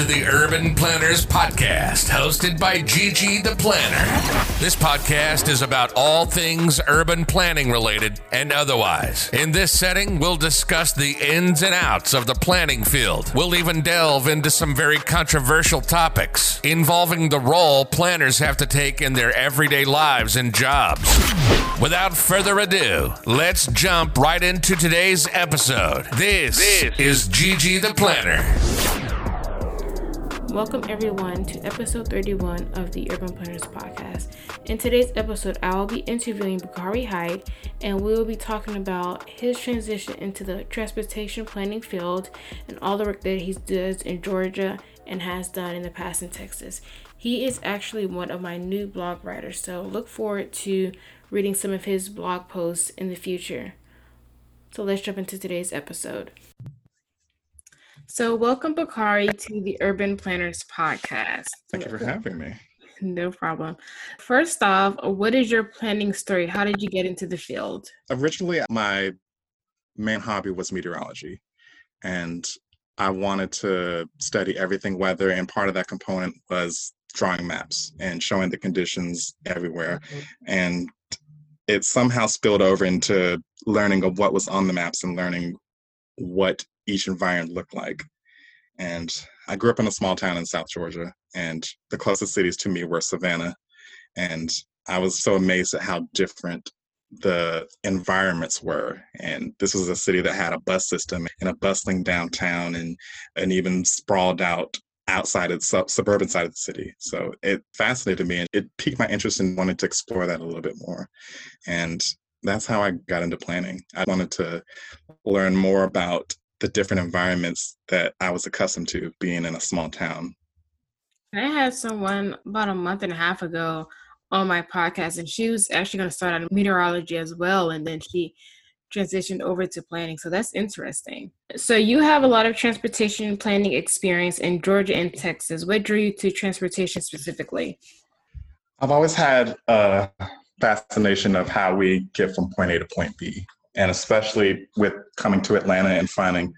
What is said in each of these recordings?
to the Urban Planners Podcast, hosted by Gigi the Planner. This podcast is about all things urban planning related and otherwise. In this setting, we'll discuss the ins and outs of the planning field. We'll even delve into some very controversial topics involving the role planners have to take in their everyday lives and jobs. Without further ado, let's jump right into today's episode. This, this is Gigi the Planner. Welcome, everyone, to episode 31 of the Urban Planners Podcast. In today's episode, I will be interviewing Bakari Height, and we will be talking about his transition into the transportation planning field and all the work that he does in Georgia and has done in the past in Texas. He is actually one of my new blog writers, so look forward to reading some of his blog posts in the future. So let's jump into today's episode. So, welcome, Bakari, to the Urban Planners Podcast. Thank you for having me. No problem. First off, what is your planning story? How did you get into the field? Originally, my main hobby was meteorology, and I wanted to study everything weather, and part of that component was drawing maps and showing the conditions everywhere. Mm-hmm. And it somehow spilled over into learning of what was on the maps and learning what each environment looked like. And I grew up in a small town in South Georgia, and the closest cities to me were Savannah. And I was so amazed at how different the environments were. And this was a city that had a bus system and a bustling downtown and an even sprawled out outside of the suburban side of the city. So it fascinated me and it piqued my interest in wanting to explore that a little bit more. And that's how I got into planning. I wanted to learn more about the different environments that I was accustomed to being in a small town. I had someone about a month and a half ago on my podcast, and she was actually going to start on meteorology as well, and then she transitioned over to planning. So that's interesting. So you have a lot of transportation planning experience in Georgia and Texas. What drew you to transportation specifically? I've always had a fascination of how we get from point A to point B and especially with coming to Atlanta and finding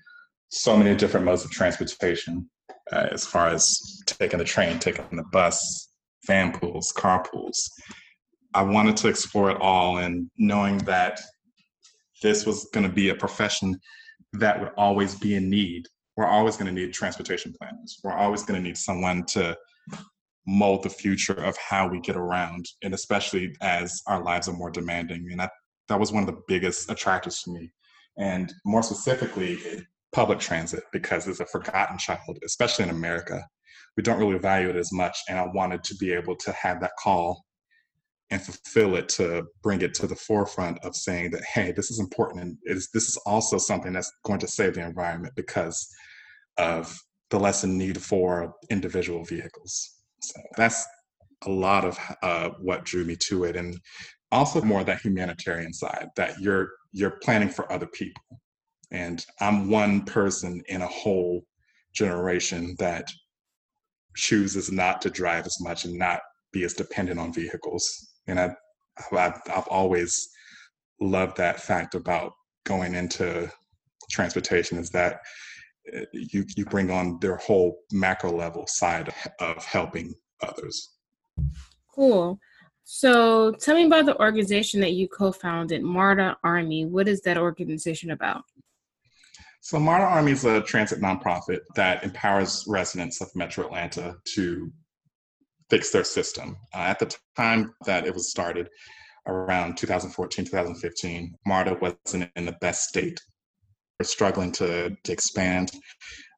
so many different modes of transportation, uh, as far as taking the train, taking the bus, van pools, carpools. I wanted to explore it all, and knowing that this was going to be a profession that would always be in need. We're always going to need transportation planners. We're always going to need someone to mold the future of how we get around, and especially as our lives are more demanding. And I that was one of the biggest attractors for me. And more specifically, public transit, because it's a forgotten child, especially in America. We don't really value it as much. And I wanted to be able to have that call and fulfill it to bring it to the forefront of saying that, hey, this is important. And is, this is also something that's going to save the environment because of the lesson need for individual vehicles. So that's a lot of uh, what drew me to it. And also more that humanitarian side that you're you're planning for other people. And i'm one person in a whole generation that chooses not to drive as much and not be as dependent on vehicles. And i i've, I've always loved that fact about going into transportation is that uh, you you bring on their whole macro level side of helping others. Cool so tell me about the organization that you co-founded, MARTA Army. What is that organization about? So MARTA Army is a transit nonprofit that empowers residents of Metro Atlanta to fix their system. Uh, at the time that it was started, around 2014, 2015, MARTA wasn't in the best state. We are struggling to, to expand.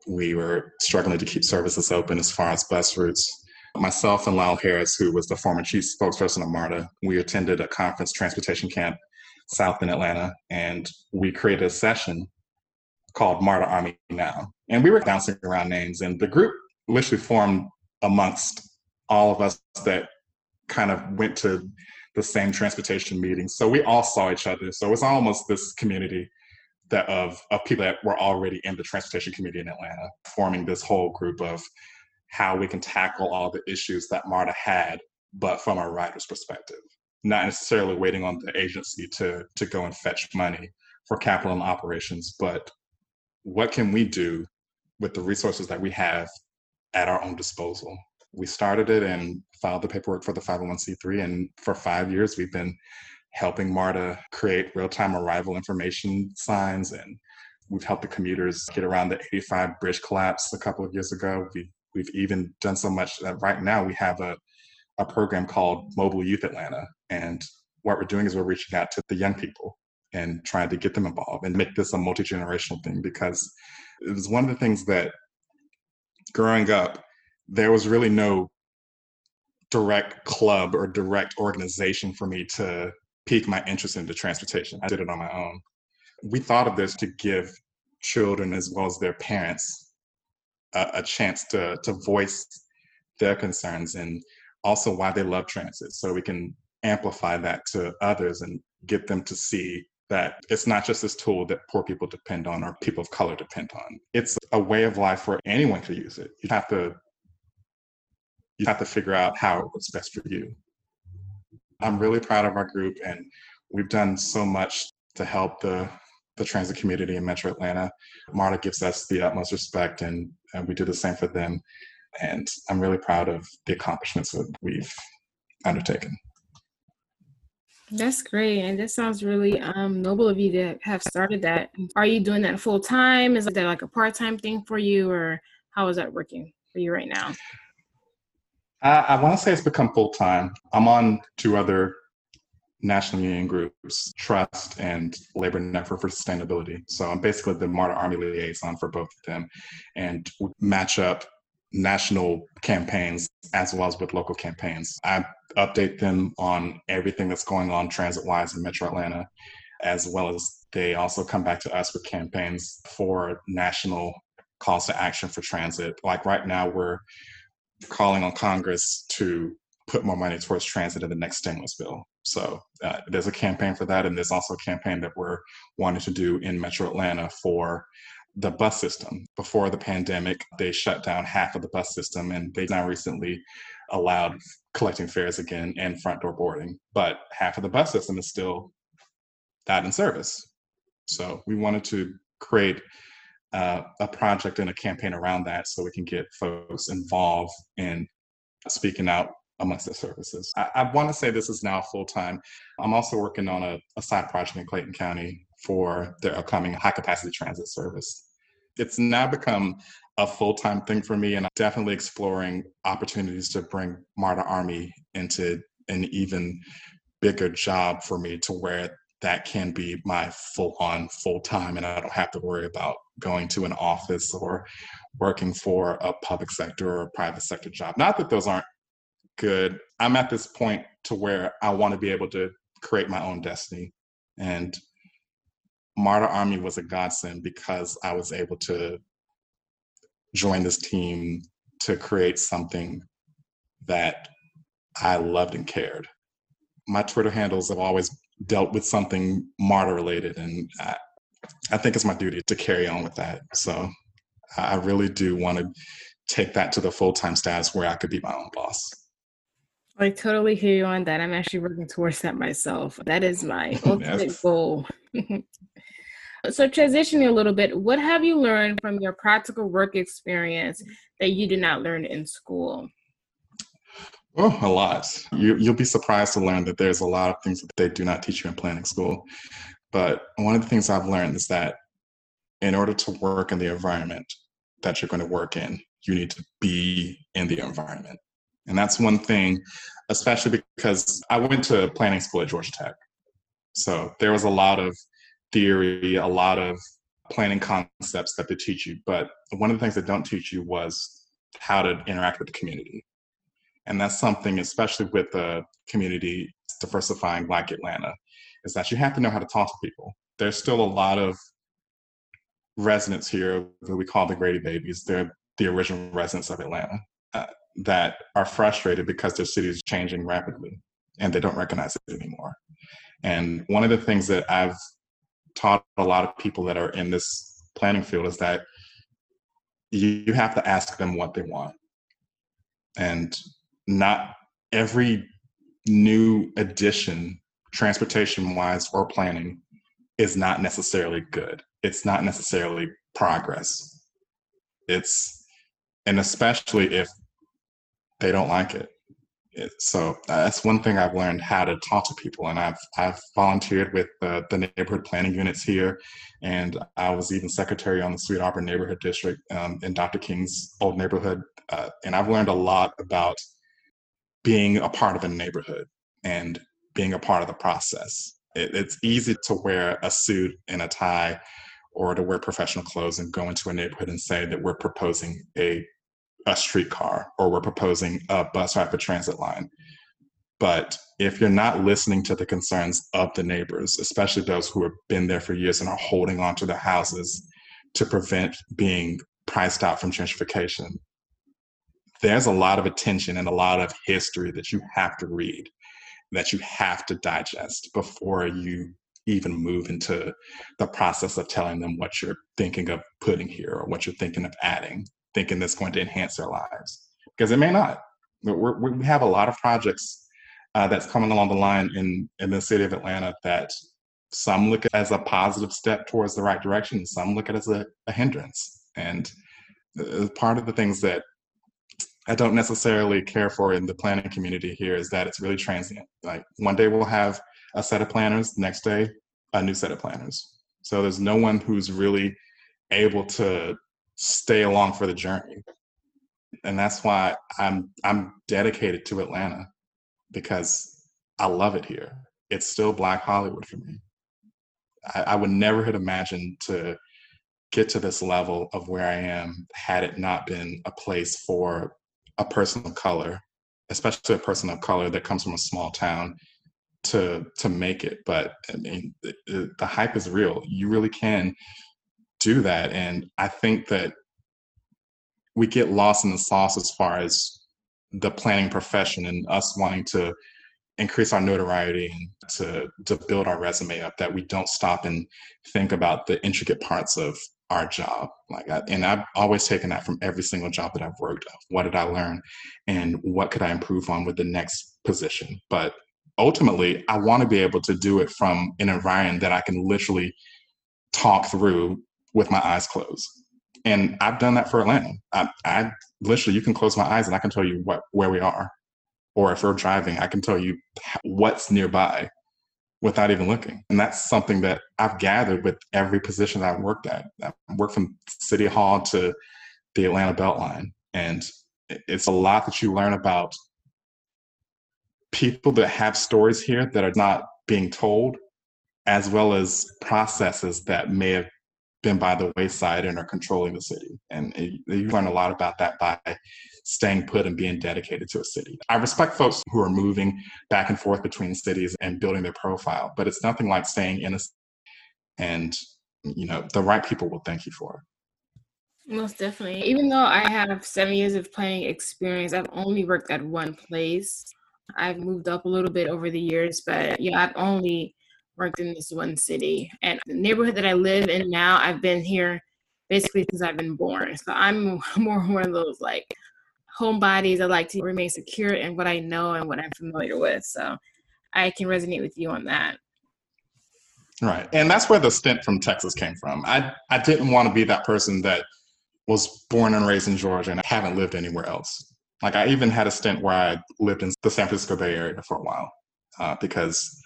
We were struggling to keep services open as far as bus routes. Myself and Lyle Harris, who was the former chief spokesperson of MARTA, we attended a conference transportation camp south in Atlanta, and we created a session called MARTA Army Now. And we were bouncing around names, and the group literally formed amongst all of us that kind of went to the same transportation meetings. So we all saw each other. So it's almost this community that of, of people that were already in the transportation community in Atlanta, forming this whole group of how we can tackle all the issues that MARTA had, but from a writer's perspective, not necessarily waiting on the agency to, to go and fetch money for capital and operations, but what can we do with the resources that we have at our own disposal. We started it and filed the paperwork for the 501c3. And for five years, we've been helping MARTA create real time arrival information signs. And we've helped the commuters get around the 85 bridge collapse a couple of years ago. We've, we've even done so much that right now we have a, a program called Mobile Youth Atlanta. And what we're doing is we're reaching out to the young people and trying to get them involved and make this a multi generational thing because it was one of the things that growing up, there was really no direct club or direct organization for me to pique my interest into transportation. I did it on my own. We thought of this to give children as well as their parents a, a chance to to voice their concerns and also why they love transit so we can amplify that to others and get them to see that it's not just this tool that poor people depend on or people of color depend on. It's a way of life where anyone can use it. You have to you have to figure out how it works best for you. I'm really proud of our group and we've done so much to help the the transit community in Metro Atlanta. MARTA gives us the utmost respect and, and we do the same for them. And I'm really proud of the accomplishments that we've undertaken. That's great. And that sounds really um, noble of you to have started that. Are you doing that full time? Is that like a part time thing for you, or how is that working for you right now? I, I want to say it's become full time. I'm on two other national union groups, Trust and Labor Network for Sustainability. So I'm basically the MARTA Army liaison for both of them and match up national campaigns as well as with local campaigns. I update them on everything that's going on transit wise in Metro Atlanta, as well as they also come back to us with campaigns for national calls to action for transit. Like right now, we're calling on Congress to put more money towards transit in the next stimulus bill. So uh, there's a campaign for that, and there's also a campaign that we're wanting to do in Metro Atlanta for the bus system. Before the pandemic, they shut down half of the bus system, and they now recently allowed collecting fares again and front door boarding. But half of the bus system is still not in service. So we wanted to create uh, a project and a campaign around that so we can get folks involved in speaking out amongst the services. I, I want to say this is now full time. I'm also working on a, a side project in Clayton County for their upcoming high capacity transit service. It's now become a full time thing for me, and I'm definitely exploring opportunities to bring MARTA Army into an even bigger job for me to where that can be my full on full time and I don't have to worry about going to an office or working for a public sector or a private sector job. Not that those aren't good. I'm at this point to where I want to be able to create my own destiny. And MARTA Army was a godsend because I was able to join this team to create something that I loved and cared. My Twitter handles have always dealt with something MARTA related, and I, I think it's my duty to carry on with that. So I really do want to take that to the full time status where I could be my own boss. I totally hear you on that. I'm actually working towards that myself. That is my ultimate goal. so, transitioning a little bit, what have you learned from your practical work experience that you did not learn in school? Oh, a lot. You, you'll be surprised to learn that there's a lot of things that they do not teach you in planning school. But one of the things I've learned is that in order to work in the environment that you're going to work in, you need to be in the environment. And that's one thing, especially because I went to planning school at Georgia Tech. So there was a lot of theory, a lot of planning concepts that they teach you. But one of the things they don't teach you was how to interact with the community. And that's something, especially with the community diversifying like Atlanta, is that you have to know how to talk to people. There's still a lot of residents here that we call the Grady babies. They're the original residents of Atlanta. Uh, that are frustrated because their city is changing rapidly and they don't recognize it anymore. And one of the things that I've taught a lot of people that are in this planning field is that you, have to ask them what they want. And not every new addition, transportation wise or planning, is not necessarily good. It's not necessarily progress. It's and especially if they don't like it. it so that's one thing I've learned how to talk to people, and I've I've volunteered with the, the neighborhood planning units here, and I was even secretary on the Sweet Auburn Neighborhood District um, in Dr. King's old neighborhood, uh, and I've learned a lot about being a part of a neighborhood and being a part of the process. It, it's easy to wear a suit and a tie or to wear professional clothes and go into a neighborhood and say that we're proposing a a streetcar or we're proposing a bus rapid transit line. But if you're not listening to the concerns of the neighbors, especially those who have been there for years and are holding on to their houses to prevent being priced out from gentrification, there's a lot of attention and a lot of history that you have to read, that you have to digest before you even move into the process of telling them what you're thinking of putting here or what you're thinking of adding, thinking that's going to enhance their lives. Because it may not. We're, we have a lot of projects uh, that's coming along the line in, in the city of Atlanta that some look at as a positive step towards the right direction, some look at as a, a hindrance. And uh, part of the things that I don't necessarily care for in the planning community here is that it's really transient. Like one day we'll have a set of planners, next day a new set of planners. So there's no one who's really able to stay along for the journey. And that's why I'm I'm dedicated to Atlanta because I love it here. It's still Black Hollywood for me. I, I would never have imagined to get to this level of where I am had it not been a place for a person of color, especially a person of color that comes from a small town to to make it. But I mean, the, the hype is real. You really can do that, and I think that we get lost in the sauce as far as the planning profession and us wanting to increase our notoriety and to to build our resume up that we don't stop and think about the intricate parts of our job. Like I, and i've always taken that from every single job that i've worked of. What did i learn and what could i improve on with the next position? But ultimately i want to be able to do it from an environment that i can literally talk through with my eyes closed and i've done that for atlanta i, I literally you can close my eyes and i can tell you what where we are or if we're driving i can tell you what's nearby without even looking. And that's something that I've gathered with every position that I've worked at. I've worked from City Hall to the Atlanta Beltline. And it's a lot that you learn about people that have stories here that are not being told, as well as processes that may have been by the wayside and are controlling the city. And you learn a lot about that by staying put and being dedicated to a city. I respect folks who are moving back and forth between cities and building their profile, but it's nothing like staying in a and you know the right people will thank you for it. Most definitely. Even though I have seven years of planning experience, I've only worked at one place. I've moved up a little bit over the years, but yeah, I've only worked in this one city. And the neighborhood that I live in now, I've been here basically since I've been born. So I'm more one of those like homebodies. I like to remain secure in what I know and what I'm familiar with. So I can resonate with you on that. Right. And that's where the stint from Texas came from. I, I didn't want to be that person that was born and raised in Georgia and I haven't lived anywhere else. Like I even had a stint where I lived in the San Francisco Bay Area for a while uh, because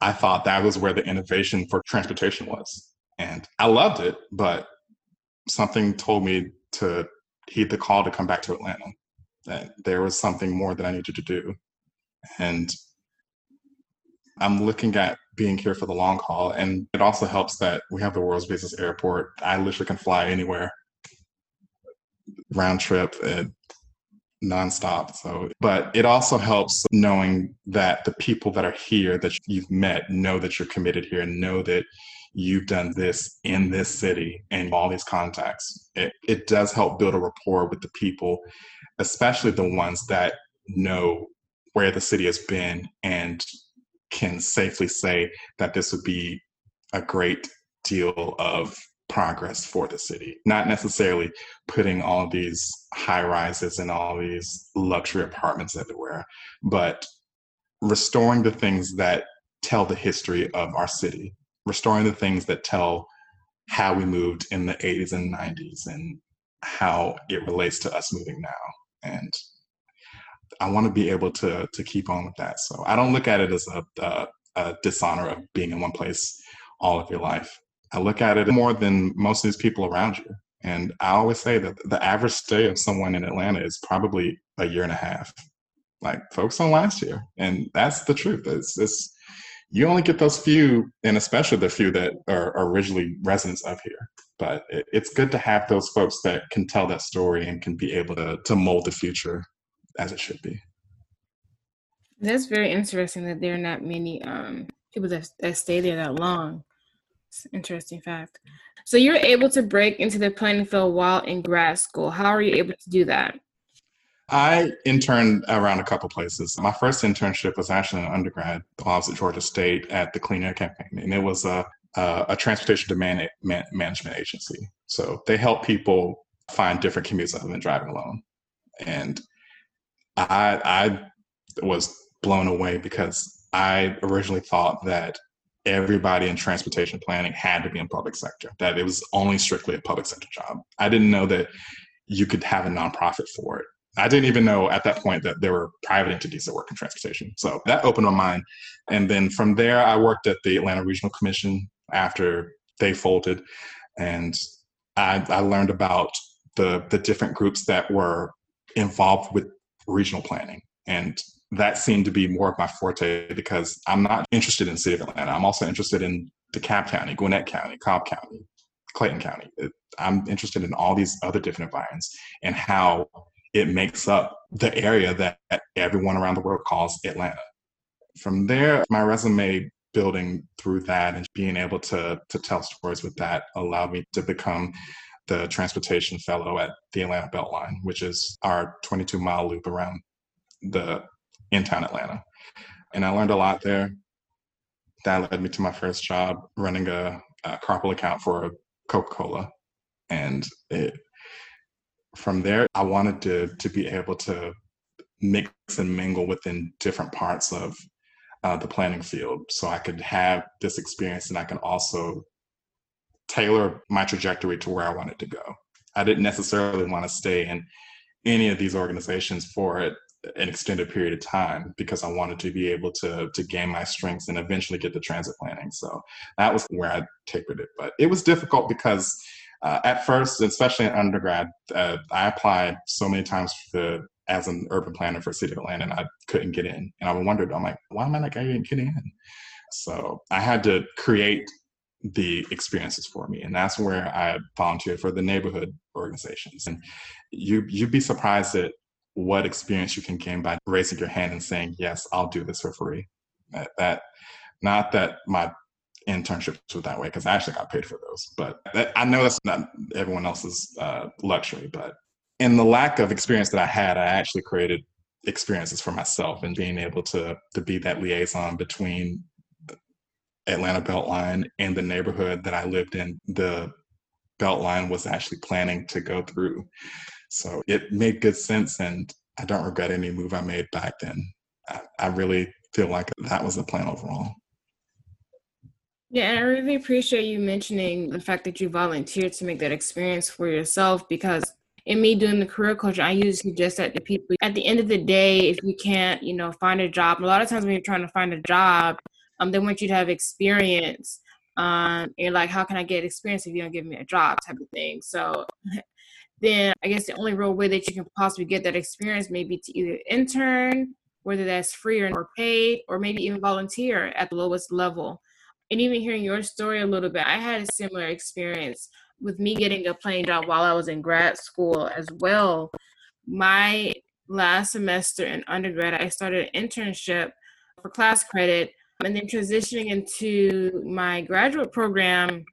I thought that was where the innovation for transportation was. And I loved it, but something told me to heed the call to come back to Atlanta. That there was something more that I needed to do. And I'm looking at being here for the long haul. And it also helps that we have the world's busiest airport. I literally can fly anywhere, round trip, and nonstop. So, but it also helps knowing that the people that are here that you've met know that you're committed here and know that you've done this in this city and all these contacts. It, it does help build a rapport with the people, especially the ones that know where the city has been and can safely say that this would be a great deal of progress for the city. Not necessarily putting all these high rises and all these luxury apartments everywhere, but restoring the things that tell the history of our city restoring the things that tell how we moved in the 80s and 90s and how it relates to us moving now. And I want to be able to to keep on with that. So I don't look at it as a, a, a dishonor of being in one place all of your life. I look at it more than most of these people around you. And I always say that the average stay of someone in Atlanta is probably a year and a half. Like folks don't last year. And that's the truth. It's, it's you only get those few, and especially the few that are, originally residents of here. But it, it's good to have those folks that can tell that story and can be able to, to mold the future as it should be. That's very interesting that there are not many um, people that, that stay there that long. Interesting fact. So you're able to break into the planning field while in grad school. How are you able to do that? I interned around a couple places. My first internship was actually an undergrad while I was at Georgia State at the Clean Air Campaign, and it was a a, a transportation demand man, management agency. So they help people find different commutes other than driving alone. And I I was blown away because I originally thought that everybody in transportation planning had to be in public sector, that it was only strictly a public sector job. I didn't know that you could have a nonprofit for it. I didn't even know at that point that there were private entities that work in transportation. So that opened my mind. And then from there, I worked at the Atlanta Regional Commission after they folded. And I, I learned about the, the different groups that were involved with regional planning. And that seemed to be more of my forte because I'm not interested in city of Atlanta. I'm also interested in DeKalb County, Gwinnett County, Cobb County, Clayton County. I'm interested in all these other different environments and how it makes up the area that everyone around the world calls Atlanta. From there, my resume building through that and being able to to tell stories with that allowed me to become the transportation fellow at the Atlanta Beltline, which is our 22 mile loop around the in town Atlanta. And I learned a lot there. That led me to my first job running a, a account for Coca Cola. And it, from there, I wanted to, to be able to mix and mingle within different parts of uh, the planning field so I could have this experience and I can also tailor my trajectory to where I wanted to go. I didn't necessarily want to stay in any of these organizations for an extended period of time because I wanted to be able to to gain my strengths and eventually get to transit planning. So that was where I tapered it. But it was difficult because uh, at first, especially in undergrad, uh, I applied so many times for as an urban planner for City of Atlanta, and I couldn't get in. And I wondered, I'm like, why am I not getting in? So I had to create the experiences for me, and that's where I volunteered for the neighborhood organizations. And you you'd be surprised at what experience you can gain by raising your hand and saying, "Yes, I'll do this for free." That, that not that my internships were that way because I actually got paid for those, but that, I know that's not everyone else's uh, luxury, but in the lack of experience that I had, I actually created experiences for myself and being able to to be that liaison between Atlanta Beltline and the neighborhood that I lived in. The Beltline was actually planning to go through. So it made good sense and I don't regret any move I made back then. I, I really feel like that was the plan overall. Yeah, and I really appreciate you mentioning the fact that you volunteered to make that experience for yourself because in me doing the career coach, I usually suggest that to people at the end of the day, if you can't, you know, find a job, a lot of times when you're trying to find a job, um, they want you to have experience. Um, and like, how can I get experience if you don't give me a job type of thing? So then I guess the only real way that you can possibly get that experience may be to either intern, whether that's free or paid, or maybe even volunteer at the lowest level. And even hearing your story a little bit, I had a similar experience with me getting a playing job while I was in grad school as well, my last semester in undergrad, I started an internship for class credit. And then transitioning into my graduate program,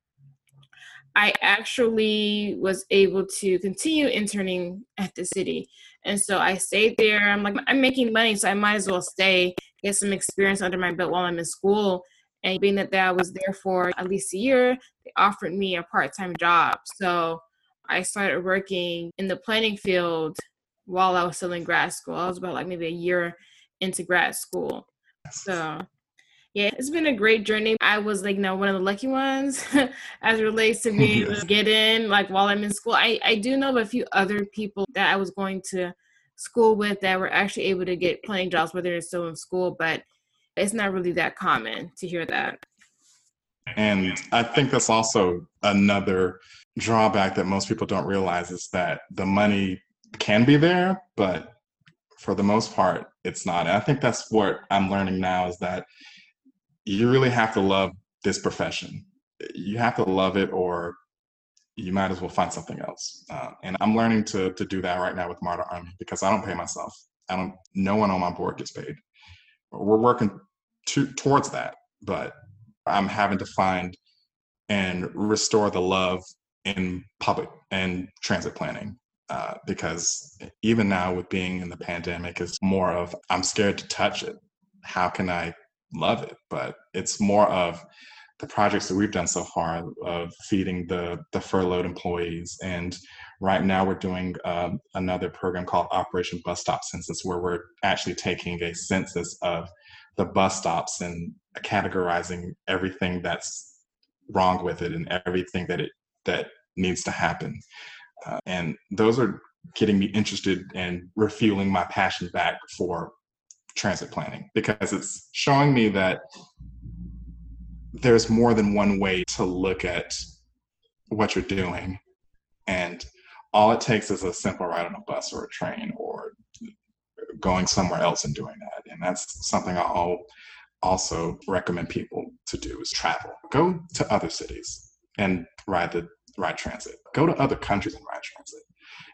I actually was able to continue interning at the city. And so I stayed there. I'm like, I'm making money, so I might as well stay, get some experience under my belt while I'm in school. And being that, that I was there for at least a year, they offered me a part time job. So I started working in the planning field while I was still in grad school. I was about like maybe a year into grad school. So Yeah, it's been a great journey. I was like, you know, one of the lucky ones as it relates to being able to get in, like while I'm in school. I, I do know of a few other people that I was going to school with that were actually able to get playing jobs, whether they're still in school, but it's not really that common to hear that. And I think that's also another drawback that most people don't realize is that the money can be there, but for the most part, it's not. And I think that's what I'm learning now is that you really have to love this profession. You have to love it, or you might as well find something else. Uh, and I'm learning to to do that right now with MARTA Army because I don't pay myself. I don't. No one on my board gets paid. We're working to, towards that, but I'm having to find and restore the love in public and transit planning. Uh, because even now, with being in the pandemic, it's more of I'm scared to touch it. How can I love it? But it's more of the projects that we've done so far of feeding the the furloughed employees and right now we're doing um, another program called operation bus stop census where we're actually taking a census of the bus stops and categorizing everything that's wrong with it and everything that it that needs to happen uh, and those are getting me interested and refueling my passion back for transit planning because it's showing me that there's more than one way to look at what you're doing. And all it takes is a simple ride on a bus or a train or going somewhere else and doing that. And that's something I'll also recommend people to do is travel. Go to other cities and ride the ride transit. Go to other countries and ride transit.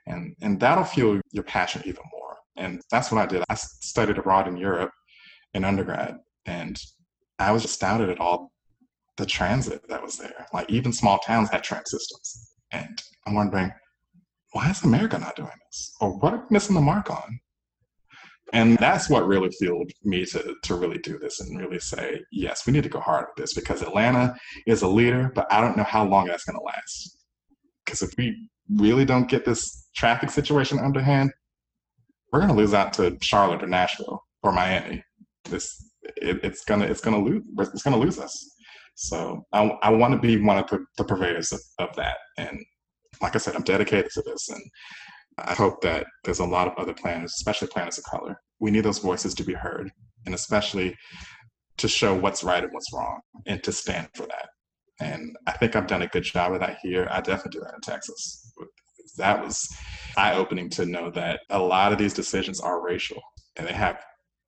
And and that'll fuel your passion even more. And that's what I did. I studied abroad in Europe in undergrad and I was astounded at all the transit that was there. Like even small towns had tram systems. And I'm wondering, why is America not doing this? Or what are we missing the mark on? And that's what really fueled me to, to really do this and really say, yes, we need to go hard with this because Atlanta is a leader, but I don't know how long that's going to last. Because if we really don't get this traffic situation underhand, we're going to lose out to Charlotte or Nashville or Miami. This it, it's gonna it's gonna lose it's gonna lose us. So I, I want to be one of the, the purveyors of, of that. And like I said, I'm dedicated to this. And I hope that there's a lot of other planners, especially planners of color. We need those voices to be heard, and especially to show what's right and what's wrong, and to stand for that. And I think I've done a good job of that here. I definitely do that in Texas. That was eye opening to know that a lot of these decisions are racial, and they have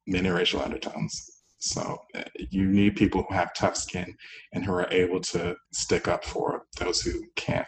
many racial undertones. So uh, you need people who have tough skin and who are able to stick up for those who can't.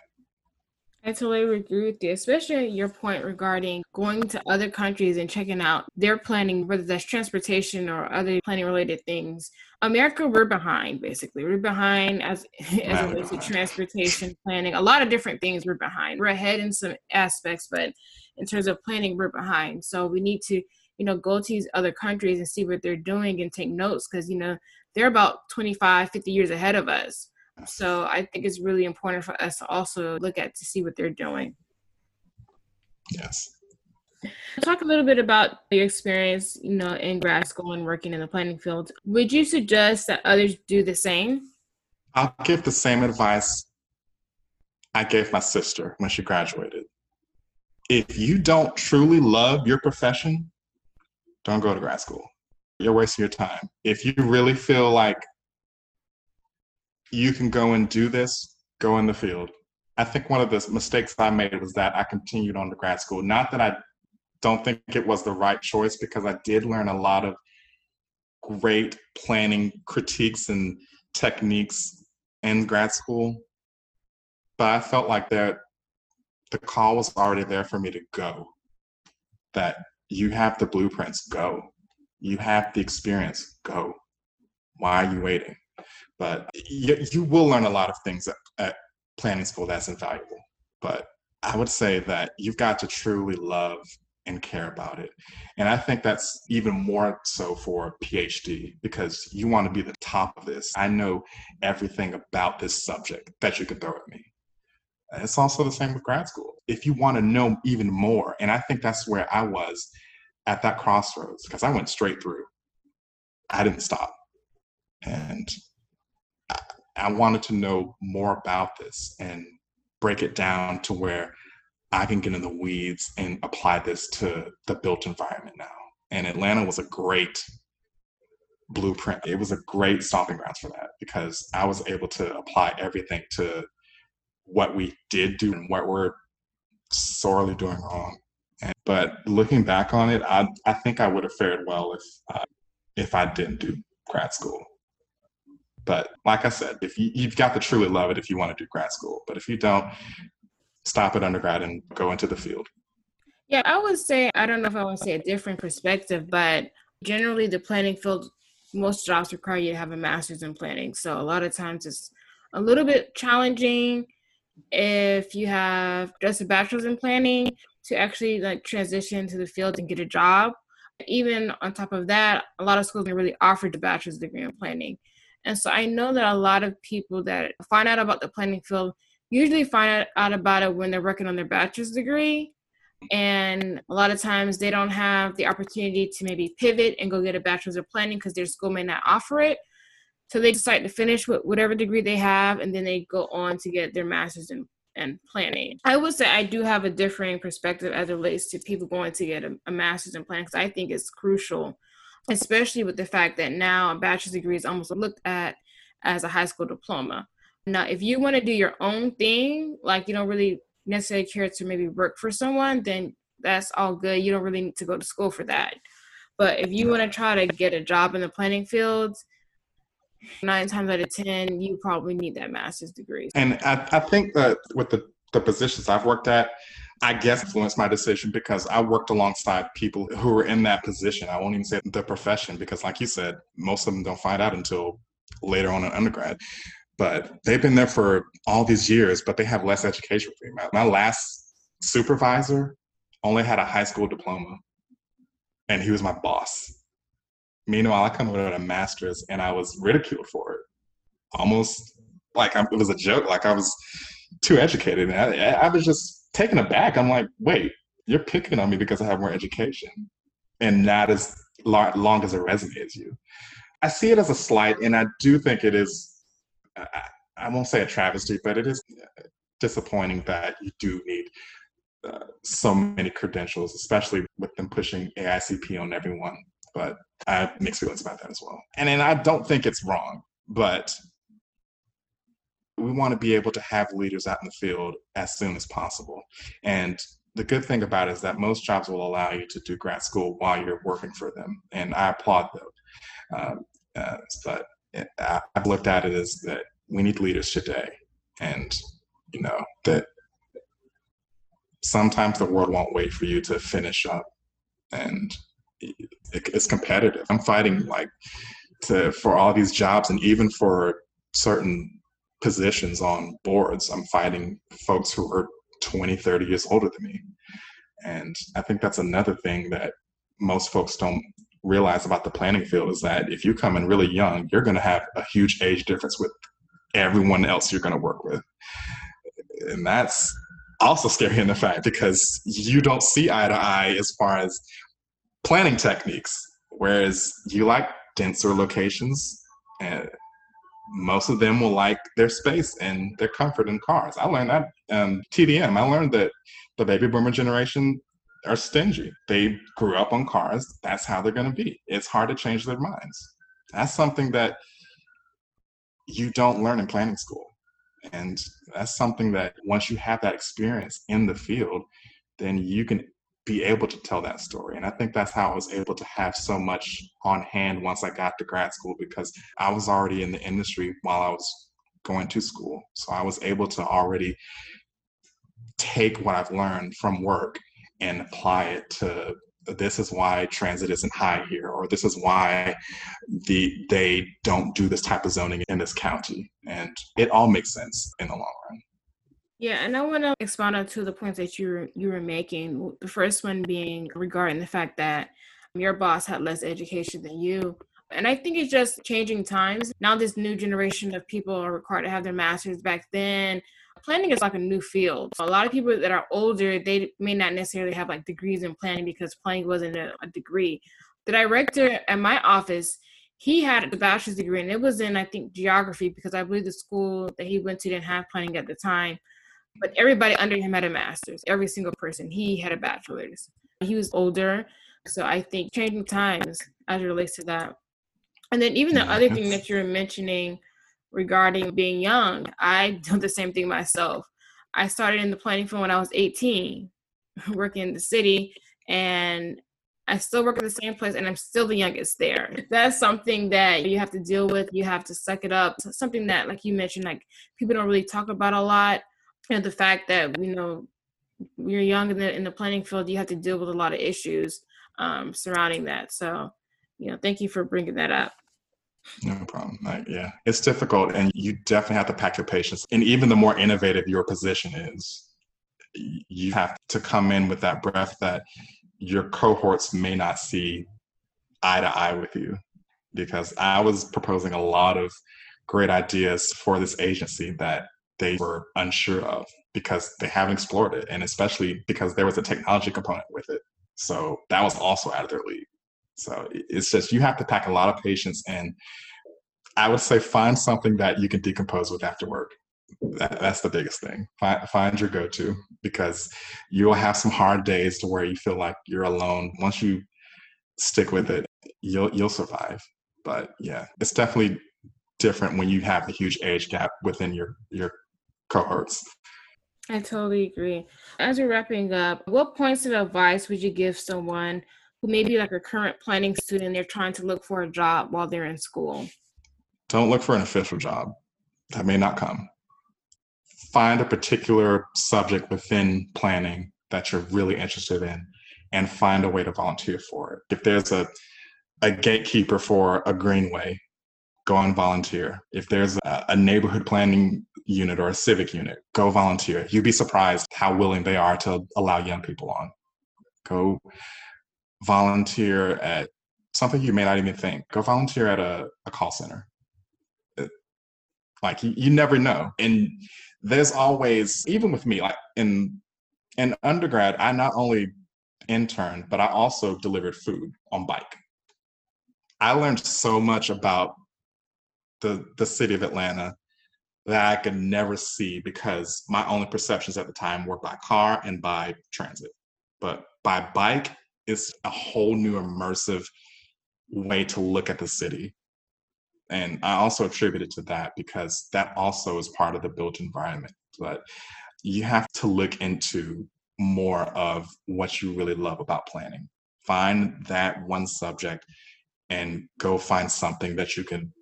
I totally agree with you, especially your point regarding going to other countries and checking out their planning, whether that's transportation or other planning related things. America, we're behind, basically. We're behind as, as it relates to transportation planning. A lot of different things we're behind. We're ahead in some aspects, but in terms of planning, we're behind. So we need to you know go to these other countries and see what they're doing and take notes because you know they're about 25 50 years ahead of us so i think it's really important for us to also look at to see what they're doing. Yes. Talk a little bit about your experience you know in grad school and working in the planning field. Would you suggest that others do the same? I'll give the same advice i gave my sister when she graduated. If you don't truly love your profession don't go to grad school. You're wasting your time. If you really feel like you can go and do this, go in the field. I think one of the mistakes I made was that I continued on to grad school. Not that I don't think it was the right choice because I did learn a lot of great planning critiques and techniques in grad school. But I felt like that the call was already there for me to go. That you have the blueprints, go. You have the experience, go. Why are you waiting? But you, you will learn a lot of things at, at planning school that's invaluable. But I would say that you've got to truly love and care about it. And I think that's even more so for a PhD because you want to be the top of this. I know everything about this subject that you can throw at me. It's also the same with grad school. If you want to know even more, and I think that's where I was at that crossroads because I went straight through. I didn't stop. And I, wanted to know more about this and break it down to where I can get in the weeds and apply this to the built environment now. And Atlanta was a great blueprint. It was a great stomping grounds for that because I was able to apply everything to what we did do and what we're sorely doing wrong. And, but looking back on it, I I think I would have fared well if uh, if I didn't do grad school. But like I said, if you, you've got to truly love it if you want to do grad school. But if you don't, stop at undergrad and go into the field. Yeah, I would say I don't know if I would say a different perspective, but generally the planning field, most jobs require you to have a master's in planning. So a lot of times it's a little bit challenging if you have just a bachelor's in planning to actually like transition to the field and get a job. Even on top of that, a lot of schools don't really offer the bachelor's degree in planning. And so I know that a lot of people that find out about the planning field usually find out about it when they're working on their bachelor's degree. And a lot of times they don't have the opportunity to maybe pivot and go get a bachelor's of planning because their school may not offer it. So they decide to finish with whatever degree they have, and then they go on to get their master's in and planning. I would say I do have a differing perspective as it relates to people going to get a, a master's in planning because I think it's crucial, especially with the fact that now a bachelor's degree is almost looked at as a high school diploma. Now, if you want to do your own thing, like you don't really necessarily care to maybe work for someone, then that's all good. You don't really need to go to school for that. But if you want to try to get a job in the planning fields, nine times out of ten, you probably need that master's degree. And I, I think that with the, the positions I've worked at, I guess influenced my decision because I worked alongside people who were in that position. I won't even say the profession because, like you said, most of them don't find out until later on in undergrad. But they've been there for all these years, but they have less education. My, my last supervisor only had a high school diploma, and he was my boss. Meanwhile, I come with a master's and I was ridiculed for it. Almost like I, it was a joke, like I was too educated. And I, I was just taken aback. I'm like, wait, you're picking on me because I have more education and not as long as a resume as you. I see it as a slight, and I do think it is, I, I won't say a travesty, but it is disappointing that you do need uh, so many credentials, especially with them pushing AICP on everyone. But I have mixed feelings about that as well. And then I don't think it's wrong, but we want to be able to have leaders out in the field as soon as possible. And the good thing about it is that most jobs will allow you to do grad school while you're working for them. And I applaud them. Um, uh, but I've looked at it as that we need leaders today. And, you know, that sometimes the world won't wait for you to finish up. And it's competitive. I'm fighting like to for all these jobs and even for certain positions on boards. I'm fighting folks who are 20, 30 years older than me. And I think that's another thing that most folks don't realize about the planning field is that if you come in really young, you're going to have a huge age difference with everyone else you're going to work with. And that's also scary in the fact because you don't see eye to eye as far as planning techniques. Whereas you like denser locations, and most of them will like their space and their comfort in cars. I learned that um, TDM. I learned that the baby boomer generation are stingy. They grew up on cars. That's how they're going to be. It's hard to change their minds. That's something that you don't learn in planning school. And that's something that once you have that experience in the field, then you can be able to tell that story. And I think that's how I was able to have so much on hand once I got to grad school because I was already in the industry while I was going to school. So I was able to already take what I've learned from work and apply it to this is why transit isn't high here or this is why the they don't do this type of zoning in this county and it all makes sense in the long run yeah, and I want to expand on two of the points that you you were making. The first one being regarding the fact that your boss had less education than you. And I think it's just changing times. Now, this new generation of people are required to have their master's. Back then, planning is like a new field. A lot of people that are older, they may not necessarily have like degrees in planning because planning wasn't a, a degree. The director at my office, he had a bachelor's degree and it was in I think geography because I believe the school that he went to didn't have planning at the time. But everybody under him had a master's. Every single person. He had a bachelor's. He was older. So I think changing times as it relates to that. And then even the other thing that you're mentioning regarding being young, I do the same thing myself. I started in the planning field when I was 18, working in the city, and I still work at the same place and I'm still the youngest there. That's something that you have to deal with. You have to suck it up. something that, like you mentioned, like people don't really talk about a lot. The fact that, you know, you're young in the, in the planning field, you have to deal with a lot of issues um, surrounding that. So, you know, thank you for bringing that up. No problem. Like, yeah, it's difficult, and you definitely have to pack your patience. And even the more innovative your position is, you have to come in with that breath that your cohorts may not see eye to eye with you because I was proposing a lot of great ideas for this agency that they were unsure of because they haven't explored it and especially because there was a technology component with it. So that was also out of their league. So it's just you have to pack a lot of patience and I would say find something that you can decompose with after work that, that's the biggest thing. Find, your go to because you'll have some hard days to where you feel like you're alone. Once you stick with it, you'll you'll survive. But yeah, it's definitely different when you have a huge age gap within your your cohorts. I totally agree. As we're wrapping up, what points of advice would you give someone who may be like a current planning student, they're trying to look for a job while they're in school? Don't look for an official job. That may not come find a particular subject within planning that you're really interested in and find a way to volunteer for it. If there's a, a gatekeeper for a greenway, go and volunteer. If there's a, a, neighborhood planning unit or a civic unit, go volunteer. You'd be surprised how willing they are to allow young people on. Go volunteer at something you may not even think. Go volunteer at a, a call center. It, like you, you never know. And there's always even with me like in in undergrad i not only interned but i also delivered food on bike i learned so much about the the city of atlanta that i could never see because my only perceptions at the time were by car and by transit but by bike it's a whole new immersive way to look at the city and I also attribute it to that because that also is part of the built environment. But you have to look into more of what you really love about planning. Find that one subject and go find something that you can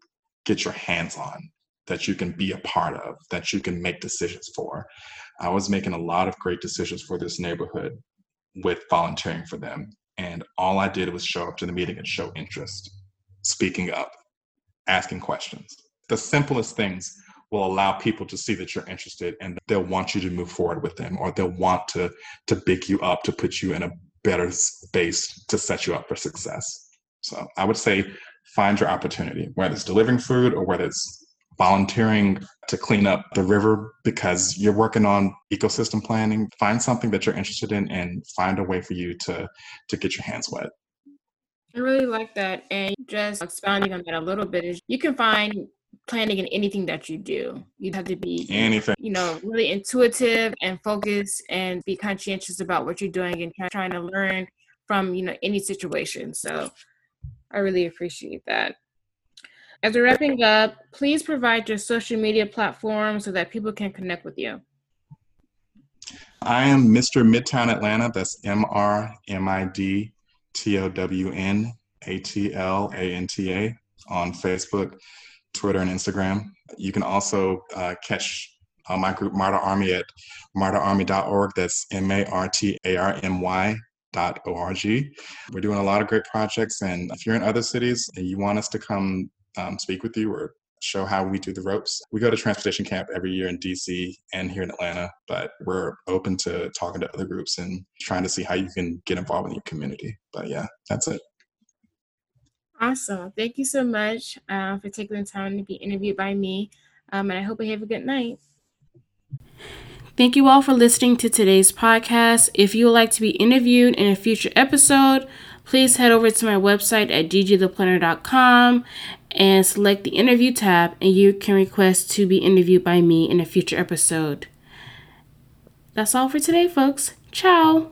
get your hands on, that you can be a part of, that you can make decisions for. I was making a lot of great decisions for this neighborhood with volunteering for them. And all I did was show up to the meeting and show interest, speaking up, asking questions. The simplest things will allow people to see that you're interested and they'll want you to move forward with them or they'll want to to pick you up to put you in a better space to set you up for success. So I would say find your opportunity, whether it's delivering food or whether it's volunteering to clean up the river because you're working on ecosystem planning. Find something that you're interested in and find a way for you to to get your hands wet. I really like that. And just expounding on that a little bit is you can find planning in anything that you do. You have to be anything, you know, really intuitive and focused and be conscientious about what you're doing and trying to learn from, you know, any situation. So I really appreciate that. As we're wrapping up, please provide your social media platform so that people can connect with you. I am Mr. Midtown Atlanta. That's M R M I D T O W N A T L A N T A on Facebook, Twitter, and Instagram. You can also uh, catch uh, my group MARTA Army at martaarmy.org. That's M A R T A R M Y dot org. We're doing a lot of great projects, and if you're in other cities and you want us to come um, speak with you or show how we do the ropes. We go to transportation camp every year in DC and here in Atlanta, but we're open to talking to other groups and trying to see how you can get involved in your community. But yeah, that's it. Awesome. Thank you so much uh, for taking the time to be interviewed by me. Um, and I hope you have a good night. Thank you all for listening to today's podcast. If you would like to be interviewed in a future episode, please head over to my website at ggtheplanner.com and select the interview tab, and you can request to be interviewed by me in a future episode. That's all for today, folks. Ciao.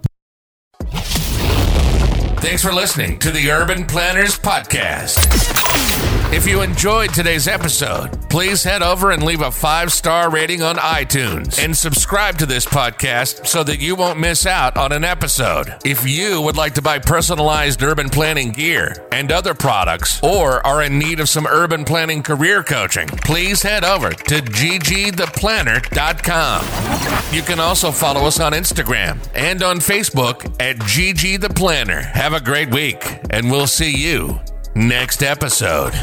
Thanks for listening to the Urban Planners Podcast. If you enjoyed today's episode, please head over and leave a five star rating on iTunes and subscribe to this podcast so that you won't miss out on an episode. If you would like to buy personalized urban planning gear and other products or are in need of some urban planning career coaching, please head over to ggtheplanner.com. You can also follow us on Instagram and on Facebook at ggtheplanner. Have a great week, and we'll see you next episode.